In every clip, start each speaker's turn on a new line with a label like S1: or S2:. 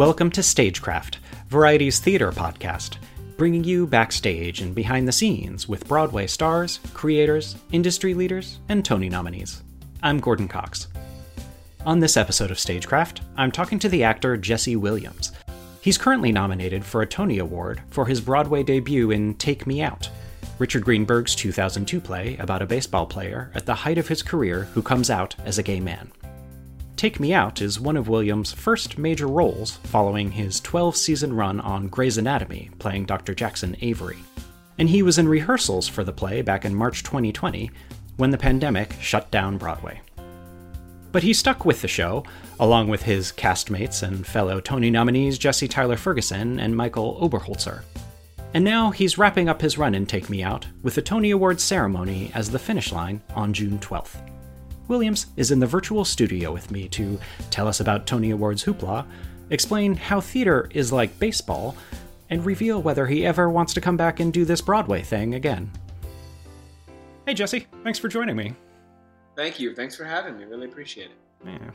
S1: Welcome to Stagecraft, Variety's theater podcast, bringing you backstage and behind the scenes with Broadway stars, creators, industry leaders, and Tony nominees. I'm Gordon Cox. On this episode of Stagecraft, I'm talking to the actor Jesse Williams. He's currently nominated for a Tony Award for his Broadway debut in Take Me Out, Richard Greenberg's 2002 play about a baseball player at the height of his career who comes out as a gay man. Take Me Out is one of Williams' first major roles following his 12 season run on Grey's Anatomy, playing Dr. Jackson Avery. And he was in rehearsals for the play back in March 2020 when the pandemic shut down Broadway. But he stuck with the show, along with his castmates and fellow Tony nominees Jesse Tyler Ferguson and Michael Oberholtzer. And now he's wrapping up his run in Take Me Out with the Tony Awards ceremony as the finish line on June 12th. Williams is in the virtual studio with me to tell us about Tony Awards hoopla, explain how theater is like baseball, and reveal whether he ever wants to come back and do this Broadway thing again. Hey, Jesse, thanks for joining me.
S2: Thank you. Thanks for having me. Really appreciate it.
S1: Yeah.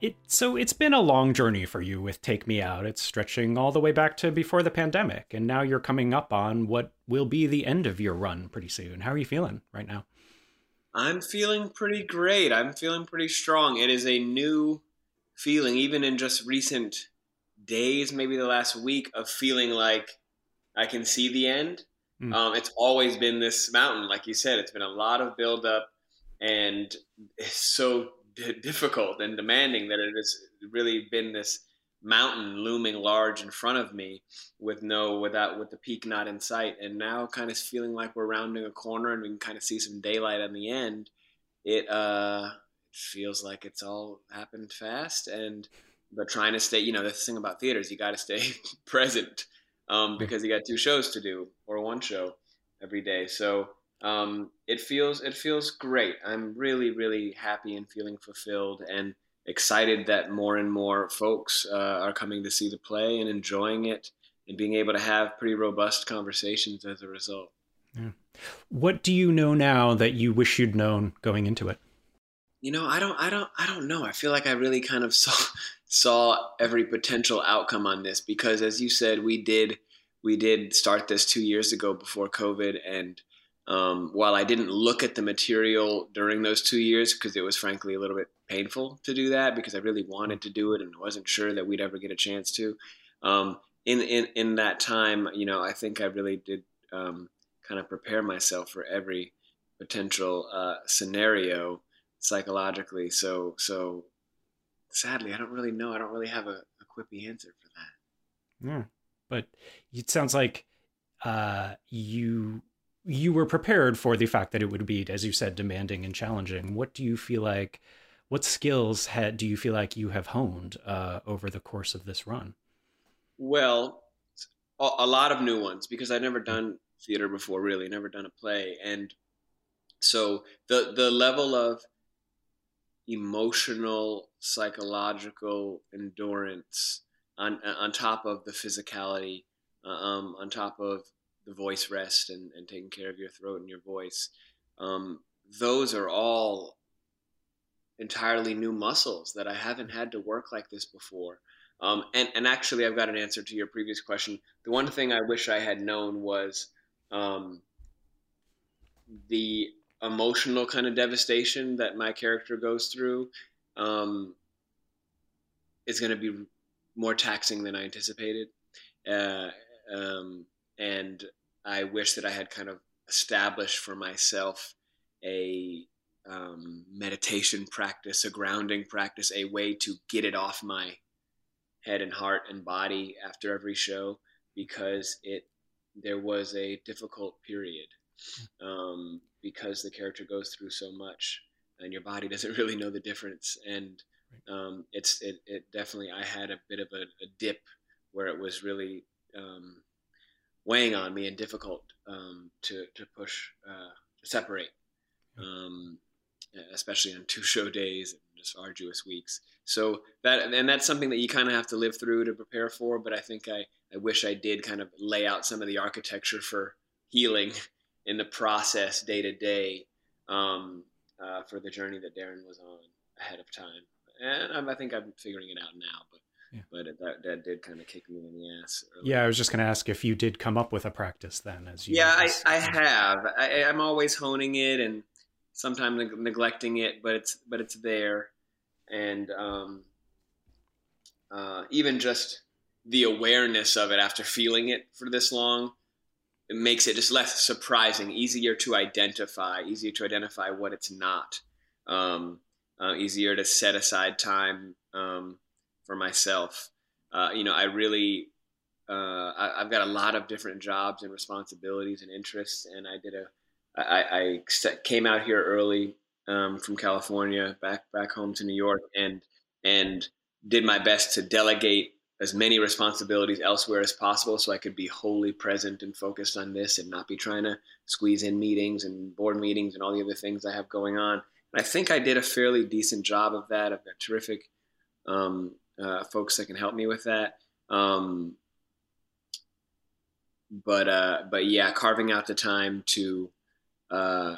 S1: It, so it's been a long journey for you with Take Me Out. It's stretching all the way back to before the pandemic, and now you're coming up on what will be the end of your run pretty soon. How are you feeling right now?
S2: I'm feeling pretty great. I'm feeling pretty strong. It is a new feeling, even in just recent days, maybe the last week, of feeling like I can see the end. Mm. Um, it's always been this mountain, like you said. It's been a lot of buildup, and it's so d- difficult and demanding that it has really been this mountain looming large in front of me with no without with the peak not in sight. And now kind of feeling like we're rounding a corner and we can kind of see some daylight on the end it uh feels like it's all happened fast and but trying to stay you know the thing about theaters you got to stay present um, because you got two shows to do or one show every day. So um, it feels it feels great. I'm really really happy and feeling fulfilled and excited that more and more folks uh, are coming to see the play and enjoying it and being able to have pretty robust conversations as a result.
S1: Yeah. What do you know now that you wish you'd known going into it?
S2: You know, I don't I don't I don't know. I feel like I really kind of saw saw every potential outcome on this because as you said, we did we did start this 2 years ago before COVID and um, while I didn't look at the material during those two years because it was frankly a little bit painful to do that because I really wanted to do it and wasn't sure that we'd ever get a chance to. Um, in, in in that time, you know, I think I really did um, kind of prepare myself for every potential uh, scenario psychologically. So so sadly, I don't really know. I don't really have a, a quippy answer for that.
S1: Yeah, but it sounds like uh, you you were prepared for the fact that it would be, as you said, demanding and challenging. What do you feel like what skills had, do you feel like you have honed uh, over the course of this run?
S2: Well, a lot of new ones because I'd never done theater before, really, never done a play, and so the the level of emotional, psychological endurance on on top of the physicality, uh, um, on top of the voice rest and, and taking care of your throat and your voice. Um, those are all entirely new muscles that I haven't had to work like this before. Um, and, and actually, I've got an answer to your previous question. The one thing I wish I had known was um, the emotional kind of devastation that my character goes through um, is going to be more taxing than I anticipated. Uh, um, and I wish that I had kind of established for myself a um, meditation practice, a grounding practice, a way to get it off my head and heart and body after every show because it there was a difficult period um, because the character goes through so much and your body doesn't really know the difference. And um, it's it, it, definitely I had a bit of a, a dip where it was really um, weighing on me and difficult um, to to push uh, to separate, um, especially on two show days and just arduous weeks. So that and that's something that you kind of have to live through to prepare for. But I think I I wish I did kind of lay out some of the architecture for healing in the process day to day um, uh, for the journey that Darren was on ahead of time and I think I'm figuring it out now. But yeah. but that that did kind of kick me in the ass.
S1: Earlier. Yeah, I was just going to ask if you did come up with a practice then, as you.
S2: Yeah, I, I have. I, am always honing it and sometimes neg- neglecting it, but it's but it's there, and um, uh, even just the awareness of it after feeling it for this long. It makes it just less surprising, easier to identify, easier to identify what it's not. Um, uh, easier to set aside time um, for myself. Uh, you know, I really, uh, I, have got a lot of different jobs and responsibilities and interests, and I did a, I, I came out here early um, from California back back home to New York, and and did my best to delegate as many responsibilities elsewhere as possible so I could be wholly present and focused on this and not be trying to squeeze in meetings and board meetings and all the other things I have going on. I think I did a fairly decent job of that. I've got terrific um, uh, folks that can help me with that. Um, but uh, but yeah, carving out the time to uh,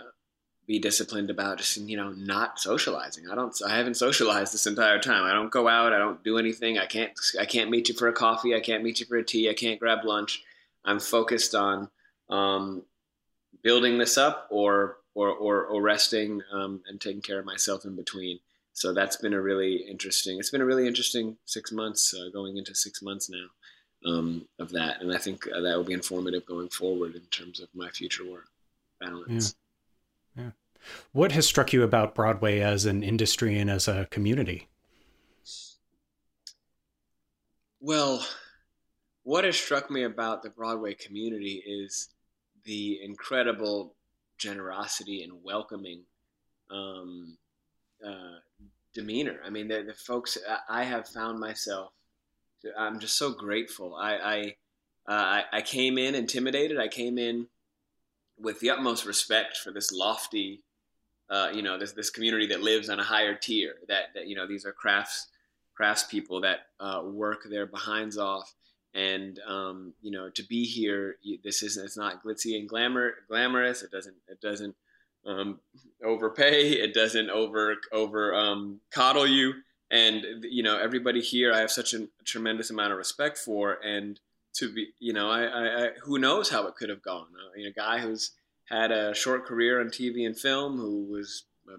S2: be disciplined about just you know not socializing. I don't. I haven't socialized this entire time. I don't go out. I don't do anything. I can't. I can't meet you for a coffee. I can't meet you for a tea. I can't grab lunch. I'm focused on um, building this up or or, or, or resting um, and taking care of myself in between. So that's been a really interesting. It's been a really interesting six months, uh, going into six months now um, of that, and I think uh, that will be informative going forward in terms of my future work balance.
S1: Yeah. yeah. What has struck you about Broadway as an industry and as a community?
S2: Well, what has struck me about the Broadway community is the incredible generosity and welcoming um, uh, demeanor. I mean, the, the, folks I have found myself, I'm just so grateful. I I, uh, I, came in intimidated. I came in with the utmost respect for this lofty, uh, you know, this this community that lives on a higher tier. That, that you know, these are crafts crafts people that uh, work their behinds off and um, you know to be here this isn't it's not glitzy and glamour glamorous it doesn't it doesn't um, overpay. It doesn't over over um, coddle you. And you know everybody here i have such a tremendous amount of respect for. And to be you know i, I, I who knows how it could have gone? A guy who's had a short career on tv and film who was a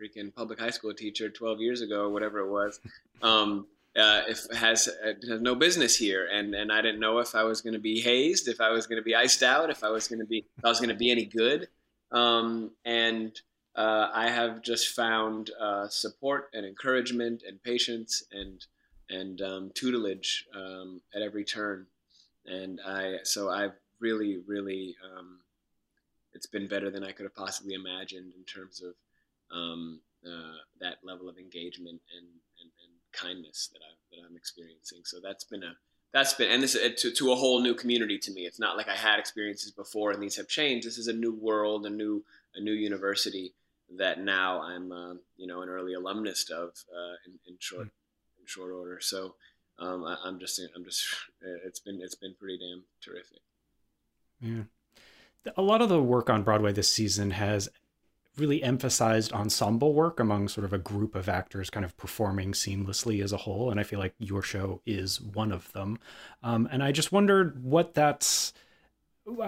S2: freaking public high school teacher 12 years ago or whatever it was um, uh, if has, uh, has no business here, and and I didn't know if I was going to be hazed, if I was going to be iced out, if I was going to be if I was going to be any good, um, and uh, I have just found uh, support and encouragement and patience and and um, tutelage um, at every turn, and I so I've really really um, it's been better than I could have possibly imagined in terms of um, uh, that level of engagement and, and, and kindness that I that I'm experiencing. So that's been a that's been and this uh, to, to a whole new community to me. It's not like I had experiences before and these have changed. This is a new world, a new a new university that now I'm uh, you know an early alumnus of uh, in, in, short hmm. in short order. So um, I, am just I'm just it's been it's been pretty damn terrific.
S1: Yeah, a lot of the work on Broadway this season has really emphasized ensemble work among sort of a group of actors kind of performing seamlessly as a whole and i feel like your show is one of them. Um, and i just wondered what that's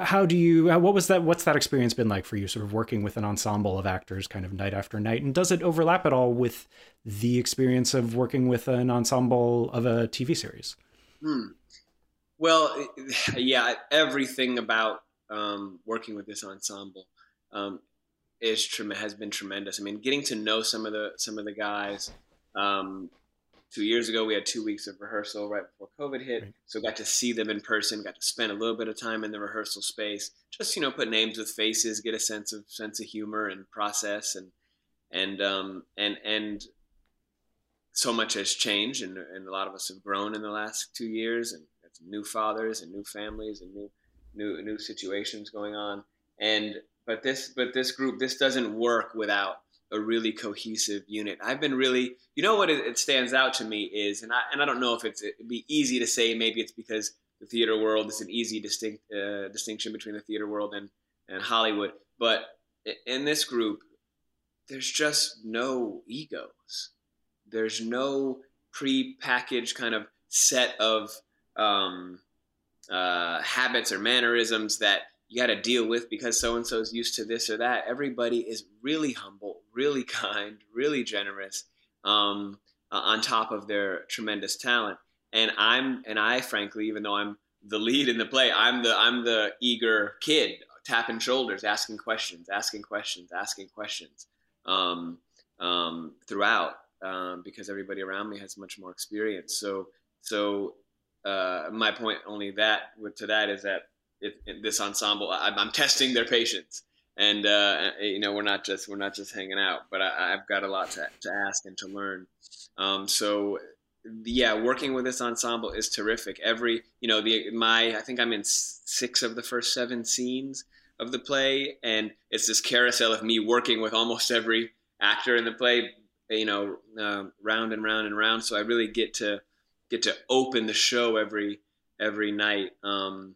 S1: how do you what was that what's that experience been like for you sort of working with an ensemble of actors kind of night after night? And does it overlap at all with the experience of working with an ensemble of a tv series?
S2: Hmm. well yeah everything about um, working with this ensemble um, is has been tremendous. I mean, getting to know some of the some of the guys. Um, two years ago, we had two weeks of rehearsal right before COVID hit, so got to see them in person. Got to spend a little bit of time in the rehearsal space, just you know, put names with faces, get a sense of sense of humor and process, and and um, and and so much has changed, and, and a lot of us have grown in the last two years, and new fathers and new families and new new new situations going on, and but this but this group this doesn't work without a really cohesive unit. I've been really, you know, what it, it stands out to me is, and I and I don't know if it's it'd be easy to say. Maybe it's because the theater world is an easy distinct uh, distinction between the theater world and and Hollywood. But in this group, there's just no egos. There's no pre-packaged kind of set of um, uh, habits or mannerisms that you got to deal with because so and so is used to this or that. Everybody is really humble, really kind, really generous, um, on top of their tremendous talent. And I'm, and I, frankly, even though I'm the lead in the play, I'm the I'm the eager kid, tapping shoulders, asking questions, asking questions, asking questions um, um, throughout, um, because everybody around me has much more experience. So, so uh, my point only that to that is that it, it, this ensemble. I, am testing their patience, and uh, you know we're not just we're not just hanging out, but I, have got a lot to, to ask and to learn. Um, so yeah, working with this ensemble is terrific. Every you know the my I think I'm in six of the first seven scenes of the play, and it's this carousel of me working with almost every actor in the play. You know, uh, round and round and round. So I really get to get to open the show every every night. Um,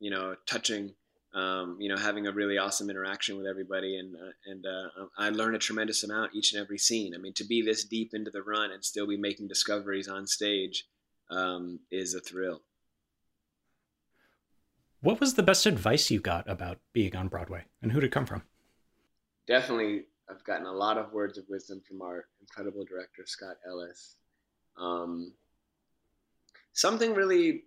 S2: you know, touching, um, you know, having a really awesome interaction with everybody, and uh, and uh, I learn a tremendous amount each and every scene. I mean, to be this deep into the run and still be making discoveries on stage um, is a thrill.
S1: What was the best advice you got about being on Broadway, and who did it come from?
S2: Definitely, I've gotten a lot of words of wisdom from our incredible director Scott Ellis. Um, something really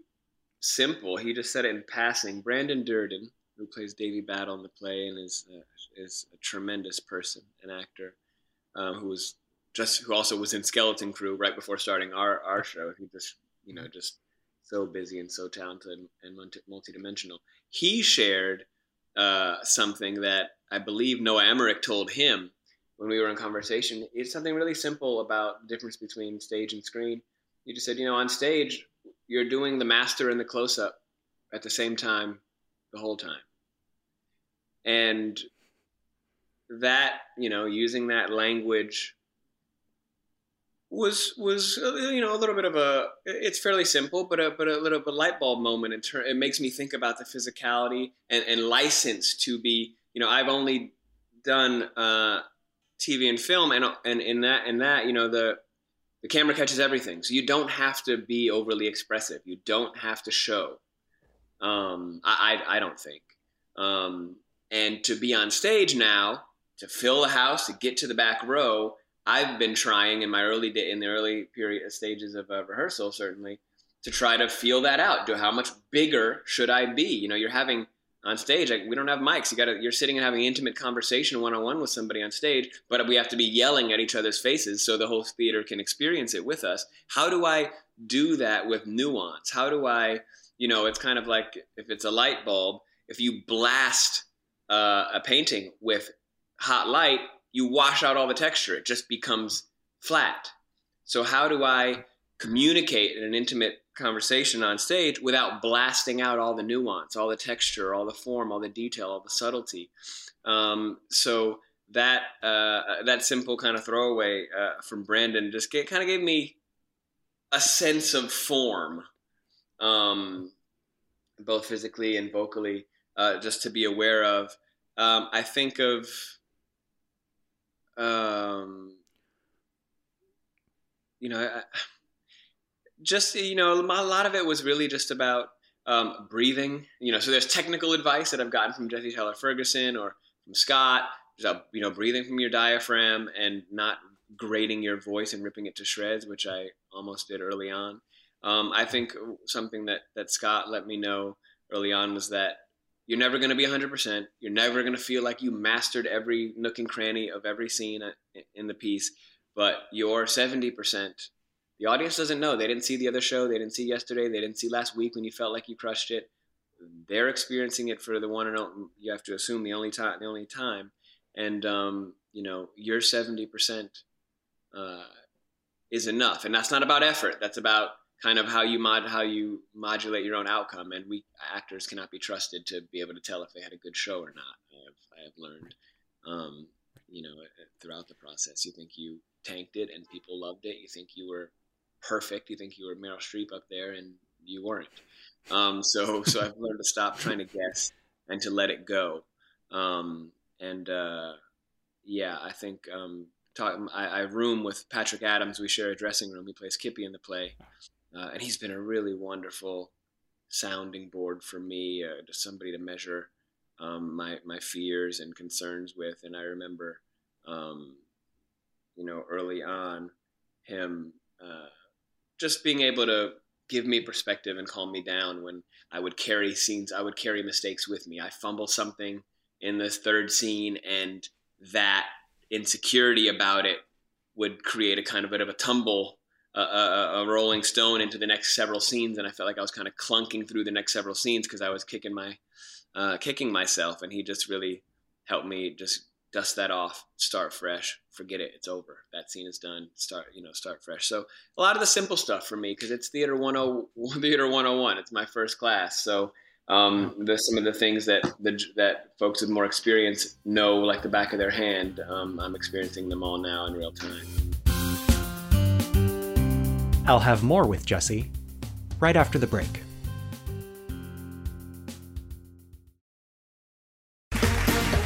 S2: simple. He just said it in passing. Brandon Dirden, who plays Davey Battle in the play and is uh, is a tremendous person, an actor, um, who was just who also was in Skeleton Crew right before starting our our show. He just you know just so busy and so talented and multidimensional. He shared uh, something that I believe Noah Emmerich told him when we were in conversation. It's something really simple about the difference between stage and screen. He just said, you know, on stage you're doing the master and the close up at the same time the whole time. And that, you know, using that language was was you know a little bit of a it's fairly simple but a but a little bit light bulb moment in turn it makes me think about the physicality and, and license to be you know I've only done uh, TV and film and and in that in that you know the the camera catches everything. So you don't have to be overly expressive. You don't have to show. Um, I, I, I, don't think. Um, and to be on stage now, to fill the house, to get to the back row, I've been trying in my early day, in the early period stages of uh, rehearsal, certainly, to try to feel that out. Do how much bigger should I be? You know, you're having on stage. Like we don't have mics. You got you're sitting and having an intimate conversation one on one with somebody on stage, but we have to be yelling at each other's faces so the whole theater can experience it with us. How do I do that with nuance? How do I, you know, it's kind of like if it's a light bulb, if you blast uh, a painting with hot light, you wash out all the texture. It just becomes flat. So how do I communicate in an intimate conversation on stage without blasting out all the nuance, all the texture, all the form, all the detail, all the subtlety? Um, so that uh, that simple kind of throwaway uh, from Brandon just get, kind of gave me a sense of form, um, both physically and vocally, uh, just to be aware of. Um, I think of um, you know, I, just you know, a lot of it was really just about um, breathing. You know, so there's technical advice that I've gotten from Jesse Tyler Ferguson or from Scott. About, you know, breathing from your diaphragm and not grating your voice and ripping it to shreds, which I almost did early on. Um, I think something that that Scott let me know early on was that you're never going to be 100%. You're never going to feel like you mastered every nook and cranny of every scene in the piece, but you're 70%. The audience doesn't know. They didn't see the other show. They didn't see yesterday. They didn't see last week when you felt like you crushed it. They're experiencing it for the one and only, you have to assume the only time, the only time. And, um, you know, your 70% uh, is enough. And that's not about effort. That's about kind of how you mod how you modulate your own outcome. And we actors cannot be trusted to be able to tell if they had a good show or not. I have, I have learned, um, you know, throughout the process. You think you tanked it and people loved it. You think you were perfect. You think you were Meryl Streep up there, and you weren't. Um, so so I've learned to stop trying to guess and to let it go. Um, and uh, yeah, I think um, talk, I, I room with Patrick Adams. We share a dressing room. He plays Kippy in the play, uh, and he's been a really wonderful sounding board for me, uh, somebody to measure um, my my fears and concerns with. And I remember, um, you know, early on, him uh, just being able to give me perspective and calm me down when I would carry scenes, I would carry mistakes with me. I fumble something in the third scene, and that insecurity about it would create a kind of bit of a tumble a, a, a, rolling stone into the next several scenes, and I felt like I was kind of clunking through the next several scenes because I was kicking my uh, kicking myself, and he just really helped me just dust that off, start fresh, forget it, it's over. That scene is done. Start you know start fresh. So a lot of the simple stuff for me because it's theater 10 theater 101. It's my first class, so. Um, the, some of the things that the, that folks with more experience know like the back of their hand, um, I'm experiencing them all now in real time.
S1: I'll have more with Jesse right after the break.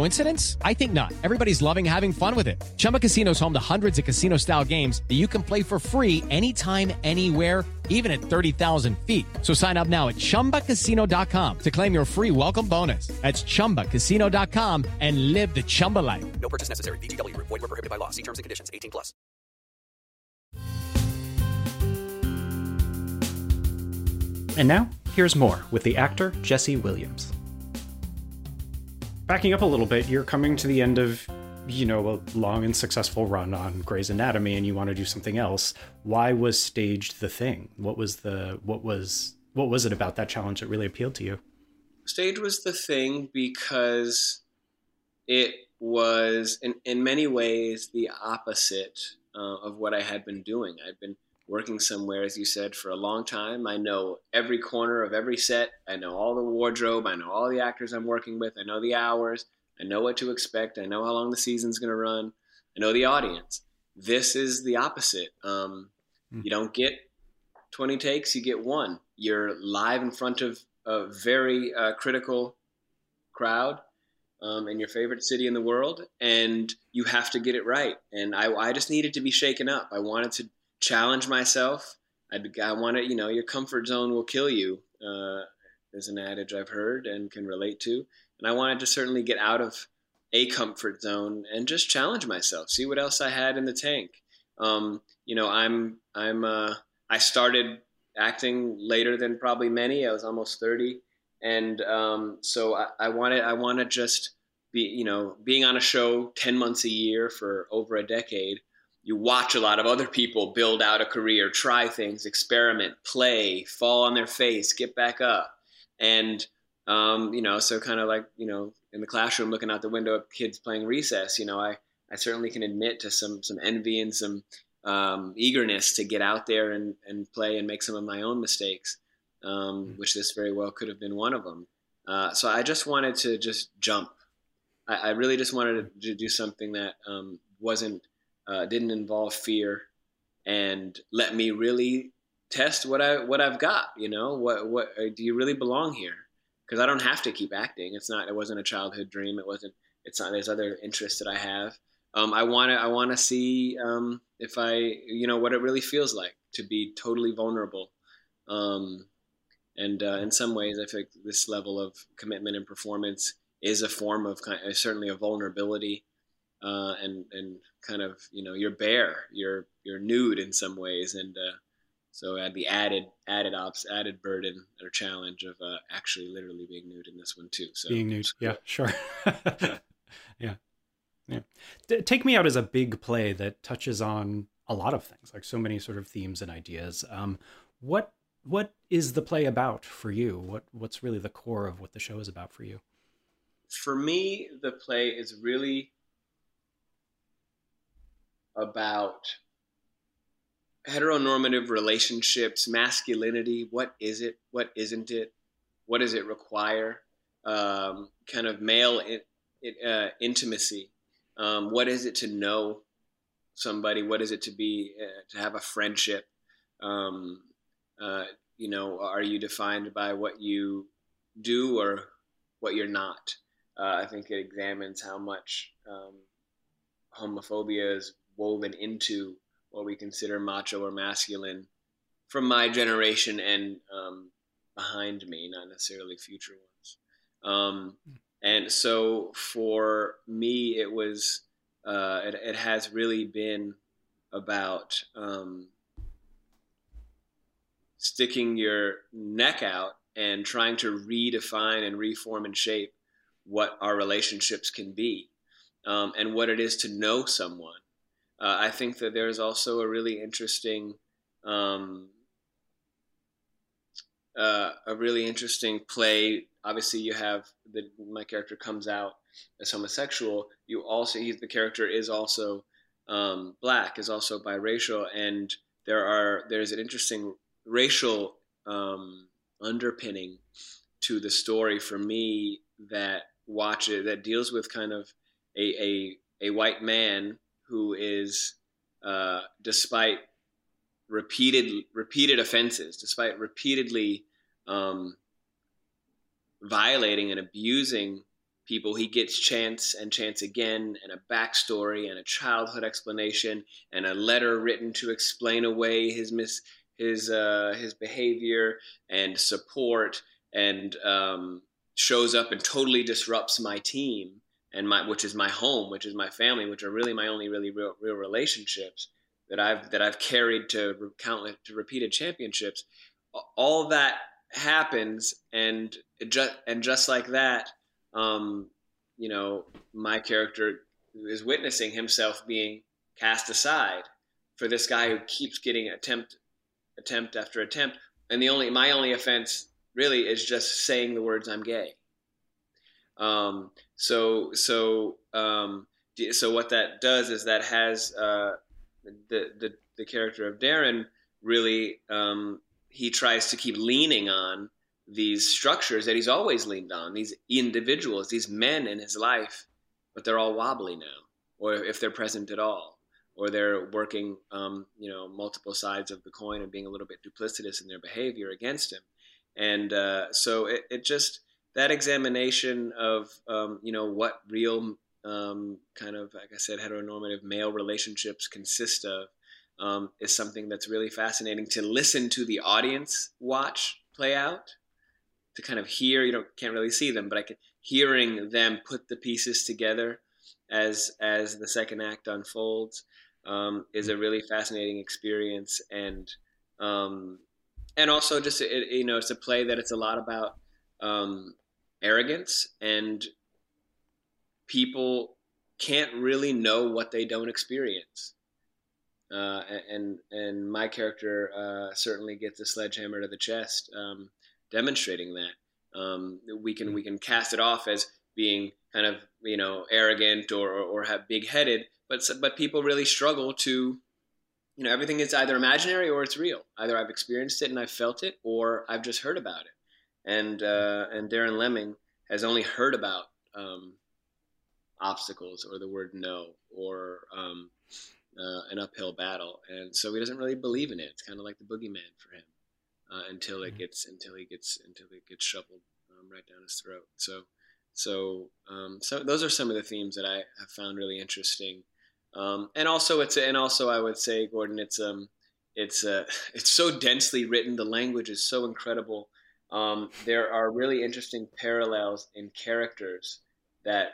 S3: Coincidence? I think not. Everybody's loving having fun with it. Chumba Casino is home to hundreds of casino-style games that you can play for free anytime, anywhere, even at 30,000 feet. So sign up now at ChumbaCasino.com to claim your free welcome bonus. That's ChumbaCasino.com and live the Chumba life.
S4: No purchase necessary. VGW. Void were prohibited by law. See terms and conditions. 18 plus.
S1: And now, here's more with the actor Jesse Williams. Backing up a little bit, you're coming to the end of you know a long and successful run on Grey's Anatomy and you want to do something else, why was staged the thing? What was the what was what was it about that challenge that really appealed to you?
S2: Stage was the thing because it was in in many ways the opposite uh, of what I had been doing. I'd been working somewhere, as you said, for a long time. I know every corner of every set. I know all the wardrobe. I know all the actors I'm working with. I know the hours. I know what to expect. I know how long the season's going to run. I know the audience. This is the opposite. Um, mm. You don't get 20 takes, you get one. You're live in front of a very uh, critical crowd um, in your favorite city in the world, and you have to get it right. And I, I just needed to be shaken up. I wanted to challenge myself. I, I want to, you know, your comfort zone will kill you. Uh, is an adage I've heard and can relate to. And I wanted to certainly get out of a comfort zone and just challenge myself, see what else I had in the tank. Um, you know, I'm I'm uh, I started acting later than probably many. I was almost thirty, and um, so I, I wanted I want to just be you know being on a show ten months a year for over a decade. You watch a lot of other people build out a career, try things, experiment, play, fall on their face, get back up, and um, you know, so kind of like you know in the classroom looking out the window at kids playing recess. You know, I I certainly can admit to some some envy and some um, eagerness to get out there and, and play and make some of my own mistakes, um, mm-hmm. which this very well could have been one of them. Uh, so I just wanted to just jump. I, I really just wanted to do something that um, wasn't uh, didn't involve fear and let me really test what I what I've got. You know, what what uh, do you really belong here? Because I don't have to keep acting. It's not. It wasn't a childhood dream. It wasn't. It's not. There's other interests that I have um, I want to I want to see um, if I you know what it really feels like to be totally vulnerable. Um, and uh, in some ways, I think this level of commitment and performance is a form of kind of, certainly a vulnerability, uh, and and kind of you know you're bare, you're you're nude in some ways, and uh, so I had the added added ops added burden or challenge of uh, actually literally being nude in this one too. So
S1: being nude, yeah, sure, yeah. Yeah. Take Me Out is a big play that touches on a lot of things, like so many sort of themes and ideas. Um, what what is the play about for you? What what's really the core of what the show is about for you?
S2: For me, the play is really about heteronormative relationships, masculinity. What is it? What isn't it? What does it require? Um, kind of male in, uh, intimacy um, what is it to know somebody? What is it to be uh, to have a friendship? Um, uh, you know, are you defined by what you do or what you're not? Uh, I think it examines how much um, homophobia is woven into what we consider macho or masculine from my generation and um, behind me, not necessarily future ones. Um, and so for me, it was uh, it, it, has really been about um, sticking your neck out and trying to redefine and reform and shape what our relationships can be um, and what it is to know someone. Uh, I think that there's also a really interesting um, uh, a really interesting play. Obviously, you have the my character comes out as homosexual. You also the character is also um, black, is also biracial, and there are there's an interesting racial um, underpinning to the story for me that watch it that deals with kind of a a, a white man who is uh, despite repeated repeated offenses, despite repeatedly um, violating and abusing people, he gets chance and chance again, and a backstory and a childhood explanation and a letter written to explain away his mis his uh, his behavior and support, and um, shows up and totally disrupts my team and my which is my home, which is my family, which are really my only really real, real relationships that I've that I've carried to countless to repeated championships. All that happens, and just and just like that, um, you know, my character is witnessing himself being cast aside for this guy who keeps getting attempt attempt after attempt, and the only my only offense really is just saying the words "I'm gay." Um, so so um, so what that does is that has uh, the, the the character of Darren really um, he tries to keep leaning on these structures that he's always leaned on, these individuals, these men in his life, but they're all wobbly now, or if they're present at all, or they're working, um, you know, multiple sides of the coin and being a little bit duplicitous in their behavior against him. And uh, so it, it, just that examination of, um, you know, what real um, kind of, like I said, heteronormative male relationships consist of um, is something that's really fascinating to listen to the audience watch play out, to kind of hear. You don't can't really see them, but I can hearing them put the pieces together as as the second act unfolds um, is a really fascinating experience and um, and also just it, you know it's a play that it's a lot about um, arrogance and people can't really know what they don't experience. Uh, and and my character uh, certainly gets a sledgehammer to the chest um, demonstrating that. Um, we can we can cast it off as being kind of you know arrogant or or, or have big headed but but people really struggle to you know everything is either imaginary or it's real. Either i've experienced it and i've felt it or i've just heard about it and uh, and darren lemming has only heard about um, obstacles or the word no or um, uh, an uphill battle. And so he doesn't really believe in it. It's kind of like the boogeyman for him uh, until it mm-hmm. gets until he gets until it gets shoveled um, right down his throat. So so um, so those are some of the themes that I have found really interesting. Um, and also it's and also I would say Gordon it's um it's uh, it's so densely written. The language is so incredible um, there are really interesting parallels in characters that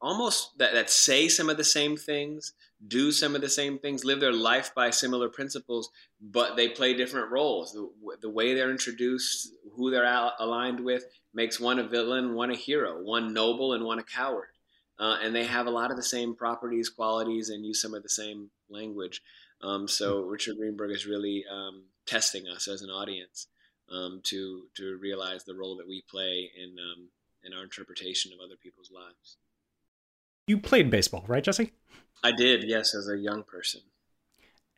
S2: almost that, that say some of the same things do some of the same things live their life by similar principles but they play different roles. The, the way they're introduced who they're aligned with makes one a villain one a hero one noble and one a coward. Uh, and they have a lot of the same properties, qualities, and use some of the same language. Um, so Richard Greenberg is really um, testing us as an audience um, to to realize the role that we play in um, in our interpretation of other people's lives.
S1: You played baseball, right, Jesse?
S2: I did, yes, as a young person.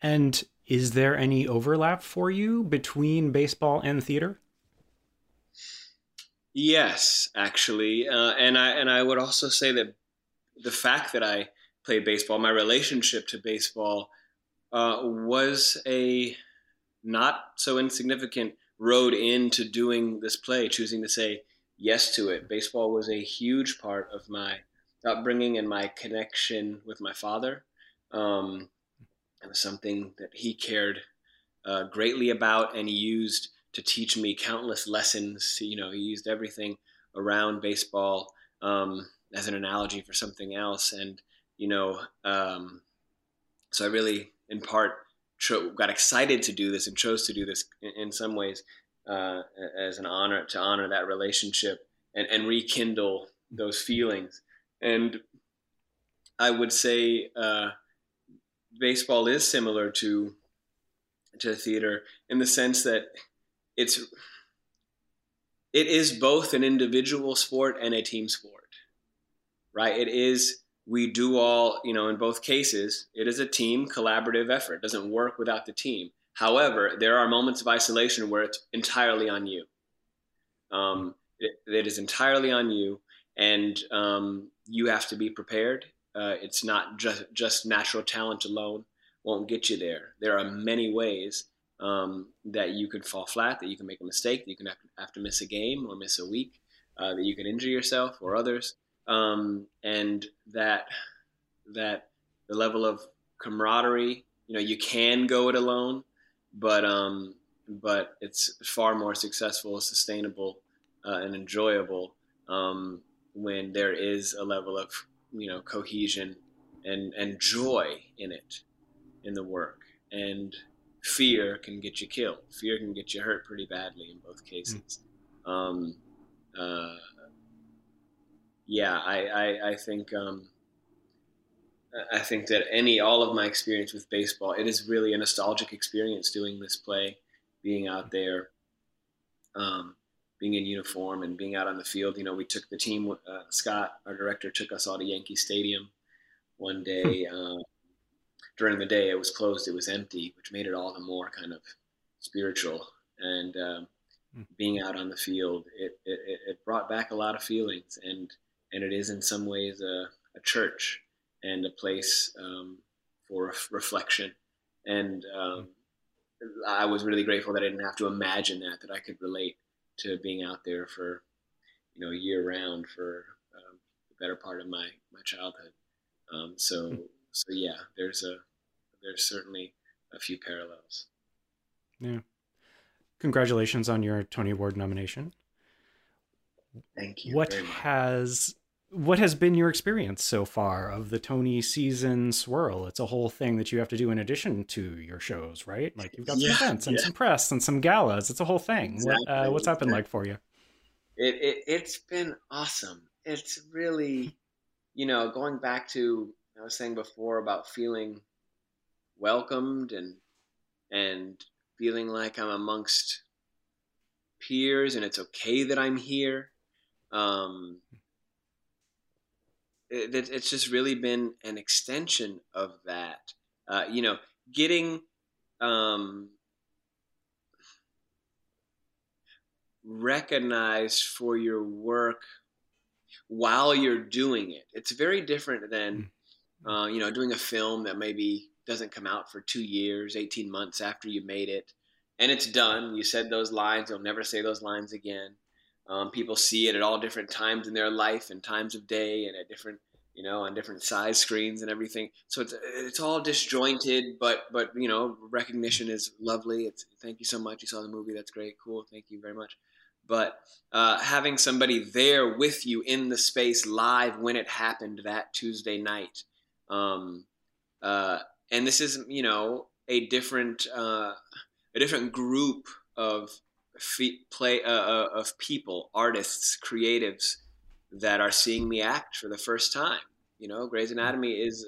S1: And is there any overlap for you between baseball and theater?
S2: Yes, actually, uh, and I and I would also say that the fact that I played baseball, my relationship to baseball, uh, was a not so insignificant road into doing this play, choosing to say yes to it. Baseball was a huge part of my upbringing and my connection with my father. Um, it was something that he cared uh, greatly about, and he used to teach me countless lessons. You know, he used everything around baseball. Um, as an analogy for something else. And you know, um, so I really, in part, cho- got excited to do this and chose to do this in, in some ways uh, as an honor to honor that relationship and, and rekindle those feelings. And I would say uh, baseball is similar to to theater in the sense that it's it is both an individual sport and a team sport right? It is, we do all, you know, in both cases, it is a team collaborative effort. It doesn't work without the team. However, there are moments of isolation where it's entirely on you. Um, it, it is entirely on you, and um, you have to be prepared. Uh, it's not just just natural talent alone won't get you there. There are many ways um, that you could fall flat, that you can make a mistake, that you can have to, have to miss a game or miss a week, uh, that you can injure yourself or others um, and that that the level of camaraderie. You know, you can go it alone, but um, but it's far more successful, sustainable, uh, and enjoyable um, when there is a level of you know cohesion and and joy in it, in the work. And fear can get you killed. Fear can get you hurt pretty badly in both cases. Mm. Um, uh, yeah, I, I, I think um, I think that any all of my experience with baseball, it is really a nostalgic experience doing this play, being out there, um, being in uniform and being out on the field. You know, we took the team. Uh, Scott, our director, took us all to Yankee Stadium one day. Uh, during the day, it was closed; it was empty, which made it all the more kind of spiritual. And um, hmm. being out on the field, it, it, it brought back a lot of feelings and and it is in some ways a, a church and a place um, for reflection. And um, I was really grateful that I didn't have to imagine that, that I could relate to being out there for, you know, year round for um, the better part of my, my childhood. Um, so, hmm. so yeah, there's a, a there's certainly a few parallels.
S1: Yeah. Congratulations on your Tony Award nomination.
S2: Thank you.
S1: What has what has been your experience so far of the Tony season swirl? It's a whole thing that you have to do in addition to your shows, right? Like you've got
S2: Yeah,
S1: some events and
S2: yeah.
S1: some press and some galas. It's a whole thing. What, uh, what's that been like for you?
S2: It, it it's been awesome. It's really, you know, going back to I was saying before about feeling welcomed and and feeling like I'm amongst peers and it's okay that I'm here. Um, it, it- it's just really been an extension of that. Uh, you know, getting um, recognized for your work while you're doing it. It's very different than, uh, you know, doing a film that maybe doesn't come out for two years, 18 months after you made it. And it's done. You said those lines. You'll never say those lines again. Um, people see it at all different times in their life and times of day and at different, you know, on different size screens and everything. So it's, it's all disjointed, but, but, you know, recognition is lovely. It's thank you so much. You saw the movie. That's great. Cool. Thank you very much but uh, having somebody there with you in the space live when it happened that Tuesday night, um, uh, and this is you know a different uh, a different group of play uh, uh, of people, artists, creatives that are seeing me act for the first time. You know, Grey's Anatomy is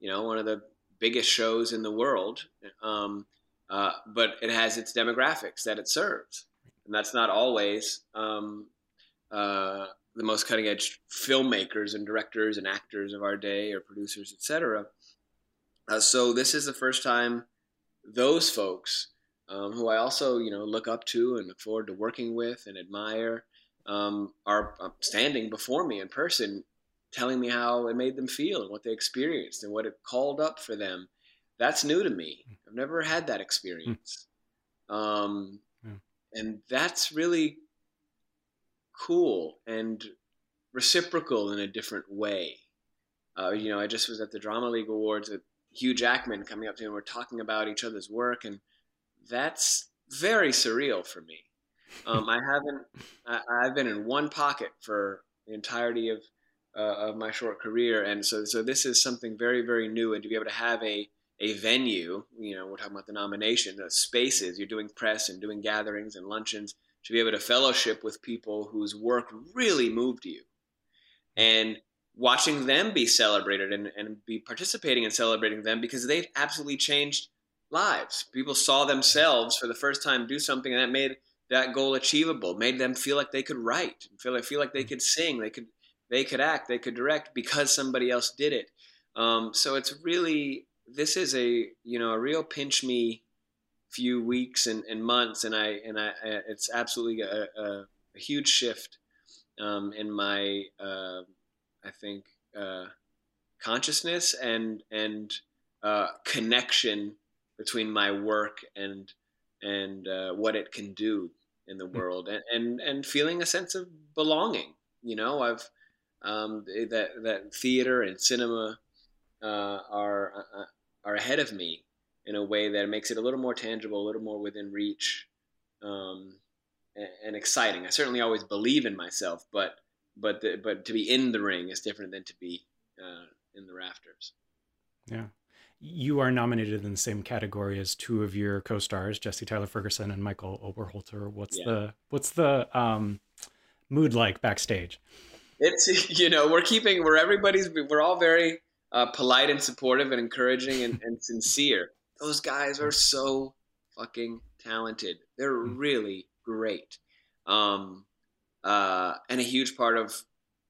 S2: you know one of the biggest shows in the world, um, uh, but it has its demographics that it serves and that's not always um, uh, the most cutting edge filmmakers and directors and actors of our day or producers, etc. Uh, so this is the first time those folks, um, who I also you know look up to and look forward to working with and admire, um, are uh, standing before me in person, telling me how it made them feel and what they experienced and what it called up for them. That's new to me. I've never had that experience. Um, and that's really cool and reciprocal in a different way. Uh, you know, I just was at the Drama League Awards with Hugh Jackman coming up to me, and we're talking about each other's work, and that's very surreal for me. Um, I haven't, I, I've been in one pocket for the entirety of uh, of my short career, and so so this is something very very new, and to be able to have a a venue, you know, we're talking about the nomination, the spaces, you're doing press and doing gatherings and luncheons, to be able to fellowship with people whose work really moved you. And watching them be celebrated and, and be participating in celebrating them because they've absolutely changed lives. People saw themselves for the first time do something and that made that goal achievable, made them feel like they could write, feel like, feel like they could sing, they could they could act, they could direct because somebody else did it. Um, so it's really this is a you know a real pinch me few weeks and, and months and I and I it's absolutely a, a, a huge shift um, in my uh, I think uh, consciousness and and uh, connection between my work and and uh, what it can do in the world and, and and feeling a sense of belonging you know I've um, that that theater and cinema uh, are uh, are ahead of me in a way that makes it a little more tangible, a little more within reach, um, and, and, exciting. I certainly always believe in myself, but but the, but to be in the ring is different than to be uh, in the rafters.
S1: Yeah. You are nominated in the same category as two of your co-stars, Jesse Tyler Ferguson and Michael Oberholtzer. What's
S2: Yeah.
S1: the what's the um, mood like backstage?
S2: It's you know we're keeping we're everybody's we're all very uh, polite and supportive and encouraging and, and sincere. Those guys are so fucking talented. They're really great, um, uh, and a huge part of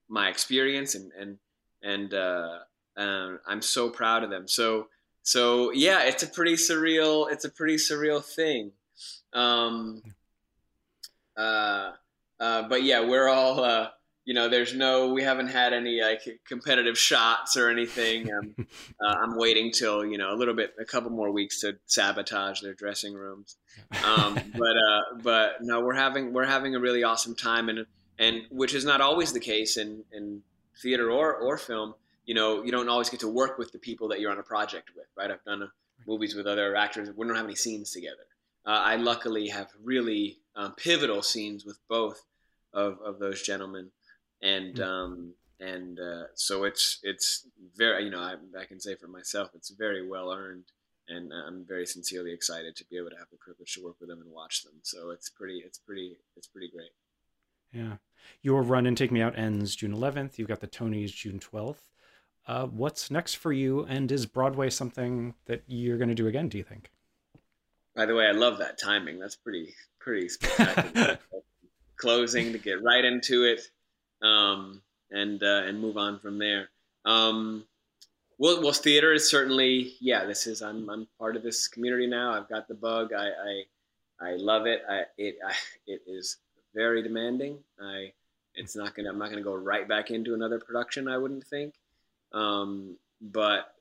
S2: my experience and and and uh, um, I'm so proud of them. So so yeah, it's a pretty surreal. It's a pretty surreal thing. Um, uh, uh, but yeah, we're all. Uh, you know, there's no, we haven't had any like competitive shots or anything. Um, uh, I'm waiting till you know a little bit, a couple more weeks to sabotage their dressing rooms. Um, but uh, but no, we're having we're having a really awesome time, and and which is not always the case in in theater or or film. You know, you don't always get to work with the people that you're on a project with, right? I've done movies with other actors. We don't have any scenes together. Uh, I luckily have really um, pivotal scenes with both of, of those gentlemen, and
S1: Mm.
S2: um, and uh, so it's it's very you know I, I can say for myself it's very well earned, and I'm very sincerely excited to be able to have the privilege to work with them and watch them. So it's pretty it's pretty it's pretty great.
S1: Yeah. Your run in Take Me Out ends June 11th. You've got the Tonys June 12th. Uh, what's next for you? And is Broadway something that you're going to do again, do you think?
S2: By the way, I love that timing. That's pretty pretty spectacular. Closing to get right into it, um, and uh, and move on from there. Um, well, well, theater is certainly yeah. This is I'm I'm part of this community now. I've got the bug. I I, I love it. I it I, it is very demanding. I it's not gonna I'm not gonna go right back into another production. I wouldn't think, um, but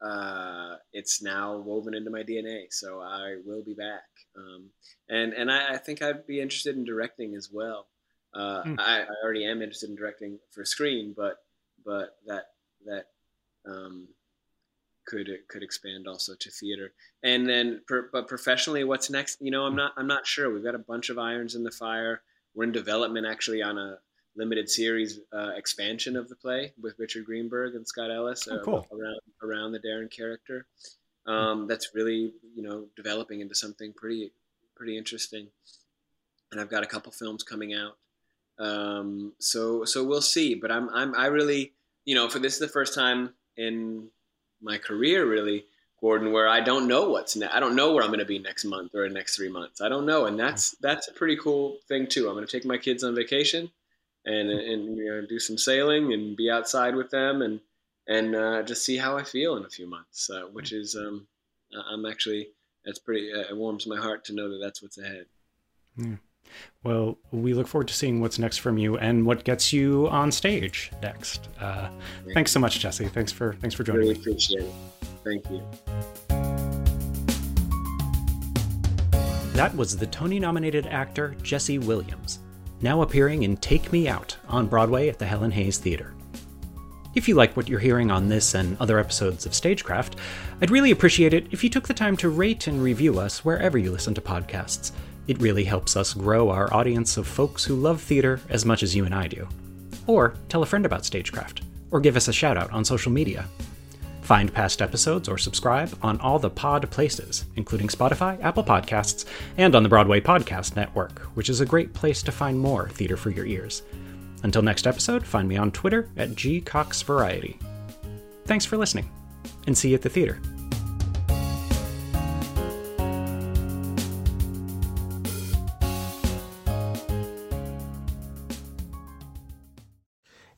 S2: uh, it's now woven into my DNA. So I will be back, um, and and I, I think I'd be interested in directing as well. Uh,
S1: Hmm.
S2: I, I already am interested in directing for screen, but but that that um, could could expand also to theater. And then, per, but professionally, what's next? You know, I'm not I'm not sure. We've got a bunch of irons in the fire. We're in development actually on a limited series uh, expansion of the play with Richard Greenberg and Scott Ellis
S1: Oh,
S2: uh,
S1: cool.
S2: around around the Darren character. Um, that's really you know developing into something pretty pretty interesting. And I've got a couple films coming out. Um, so so we'll see. But I'm I'm I really you know for this is the first time in my career really Gordon where I don't know what's ne- I don't know where I'm going to be next month or the next three months. I don't know, and that's that's a pretty cool thing too. I'm going to take my kids on vacation and and you know, do some sailing and be outside with them and and uh, just see how I feel in a few months, uh, which is um, I'm actually that's pretty uh, it warms my heart to know that that's what's ahead.
S1: Yeah. Well, we look forward to seeing what's next from you and what gets you on stage next. Uh, thanks so much, Jesse. Thanks for thanks for joining
S2: Really
S1: me.
S2: appreciate it. Thank you.
S1: That was the Tony nominated actor Jesse Williams, now appearing in Take Me Out on Broadway at the Helen Hayes Theater. If you like what you're hearing on this and other episodes of Stagecraft, I'd really appreciate it if you took the time to rate and review us wherever you listen to podcasts. It really helps us grow our audience of folks who love theater as much as you and I do. Or tell a friend about Stagecraft, or give us a shout out on social media. Find past episodes or subscribe on all the pod places, including Spotify, Apple Podcasts, and on the Broadway Podcast Network, which is a great place to find more theater for your ears. Until next episode, find me on Twitter at gcoxvariety. Thanks for listening, and see you at the theater.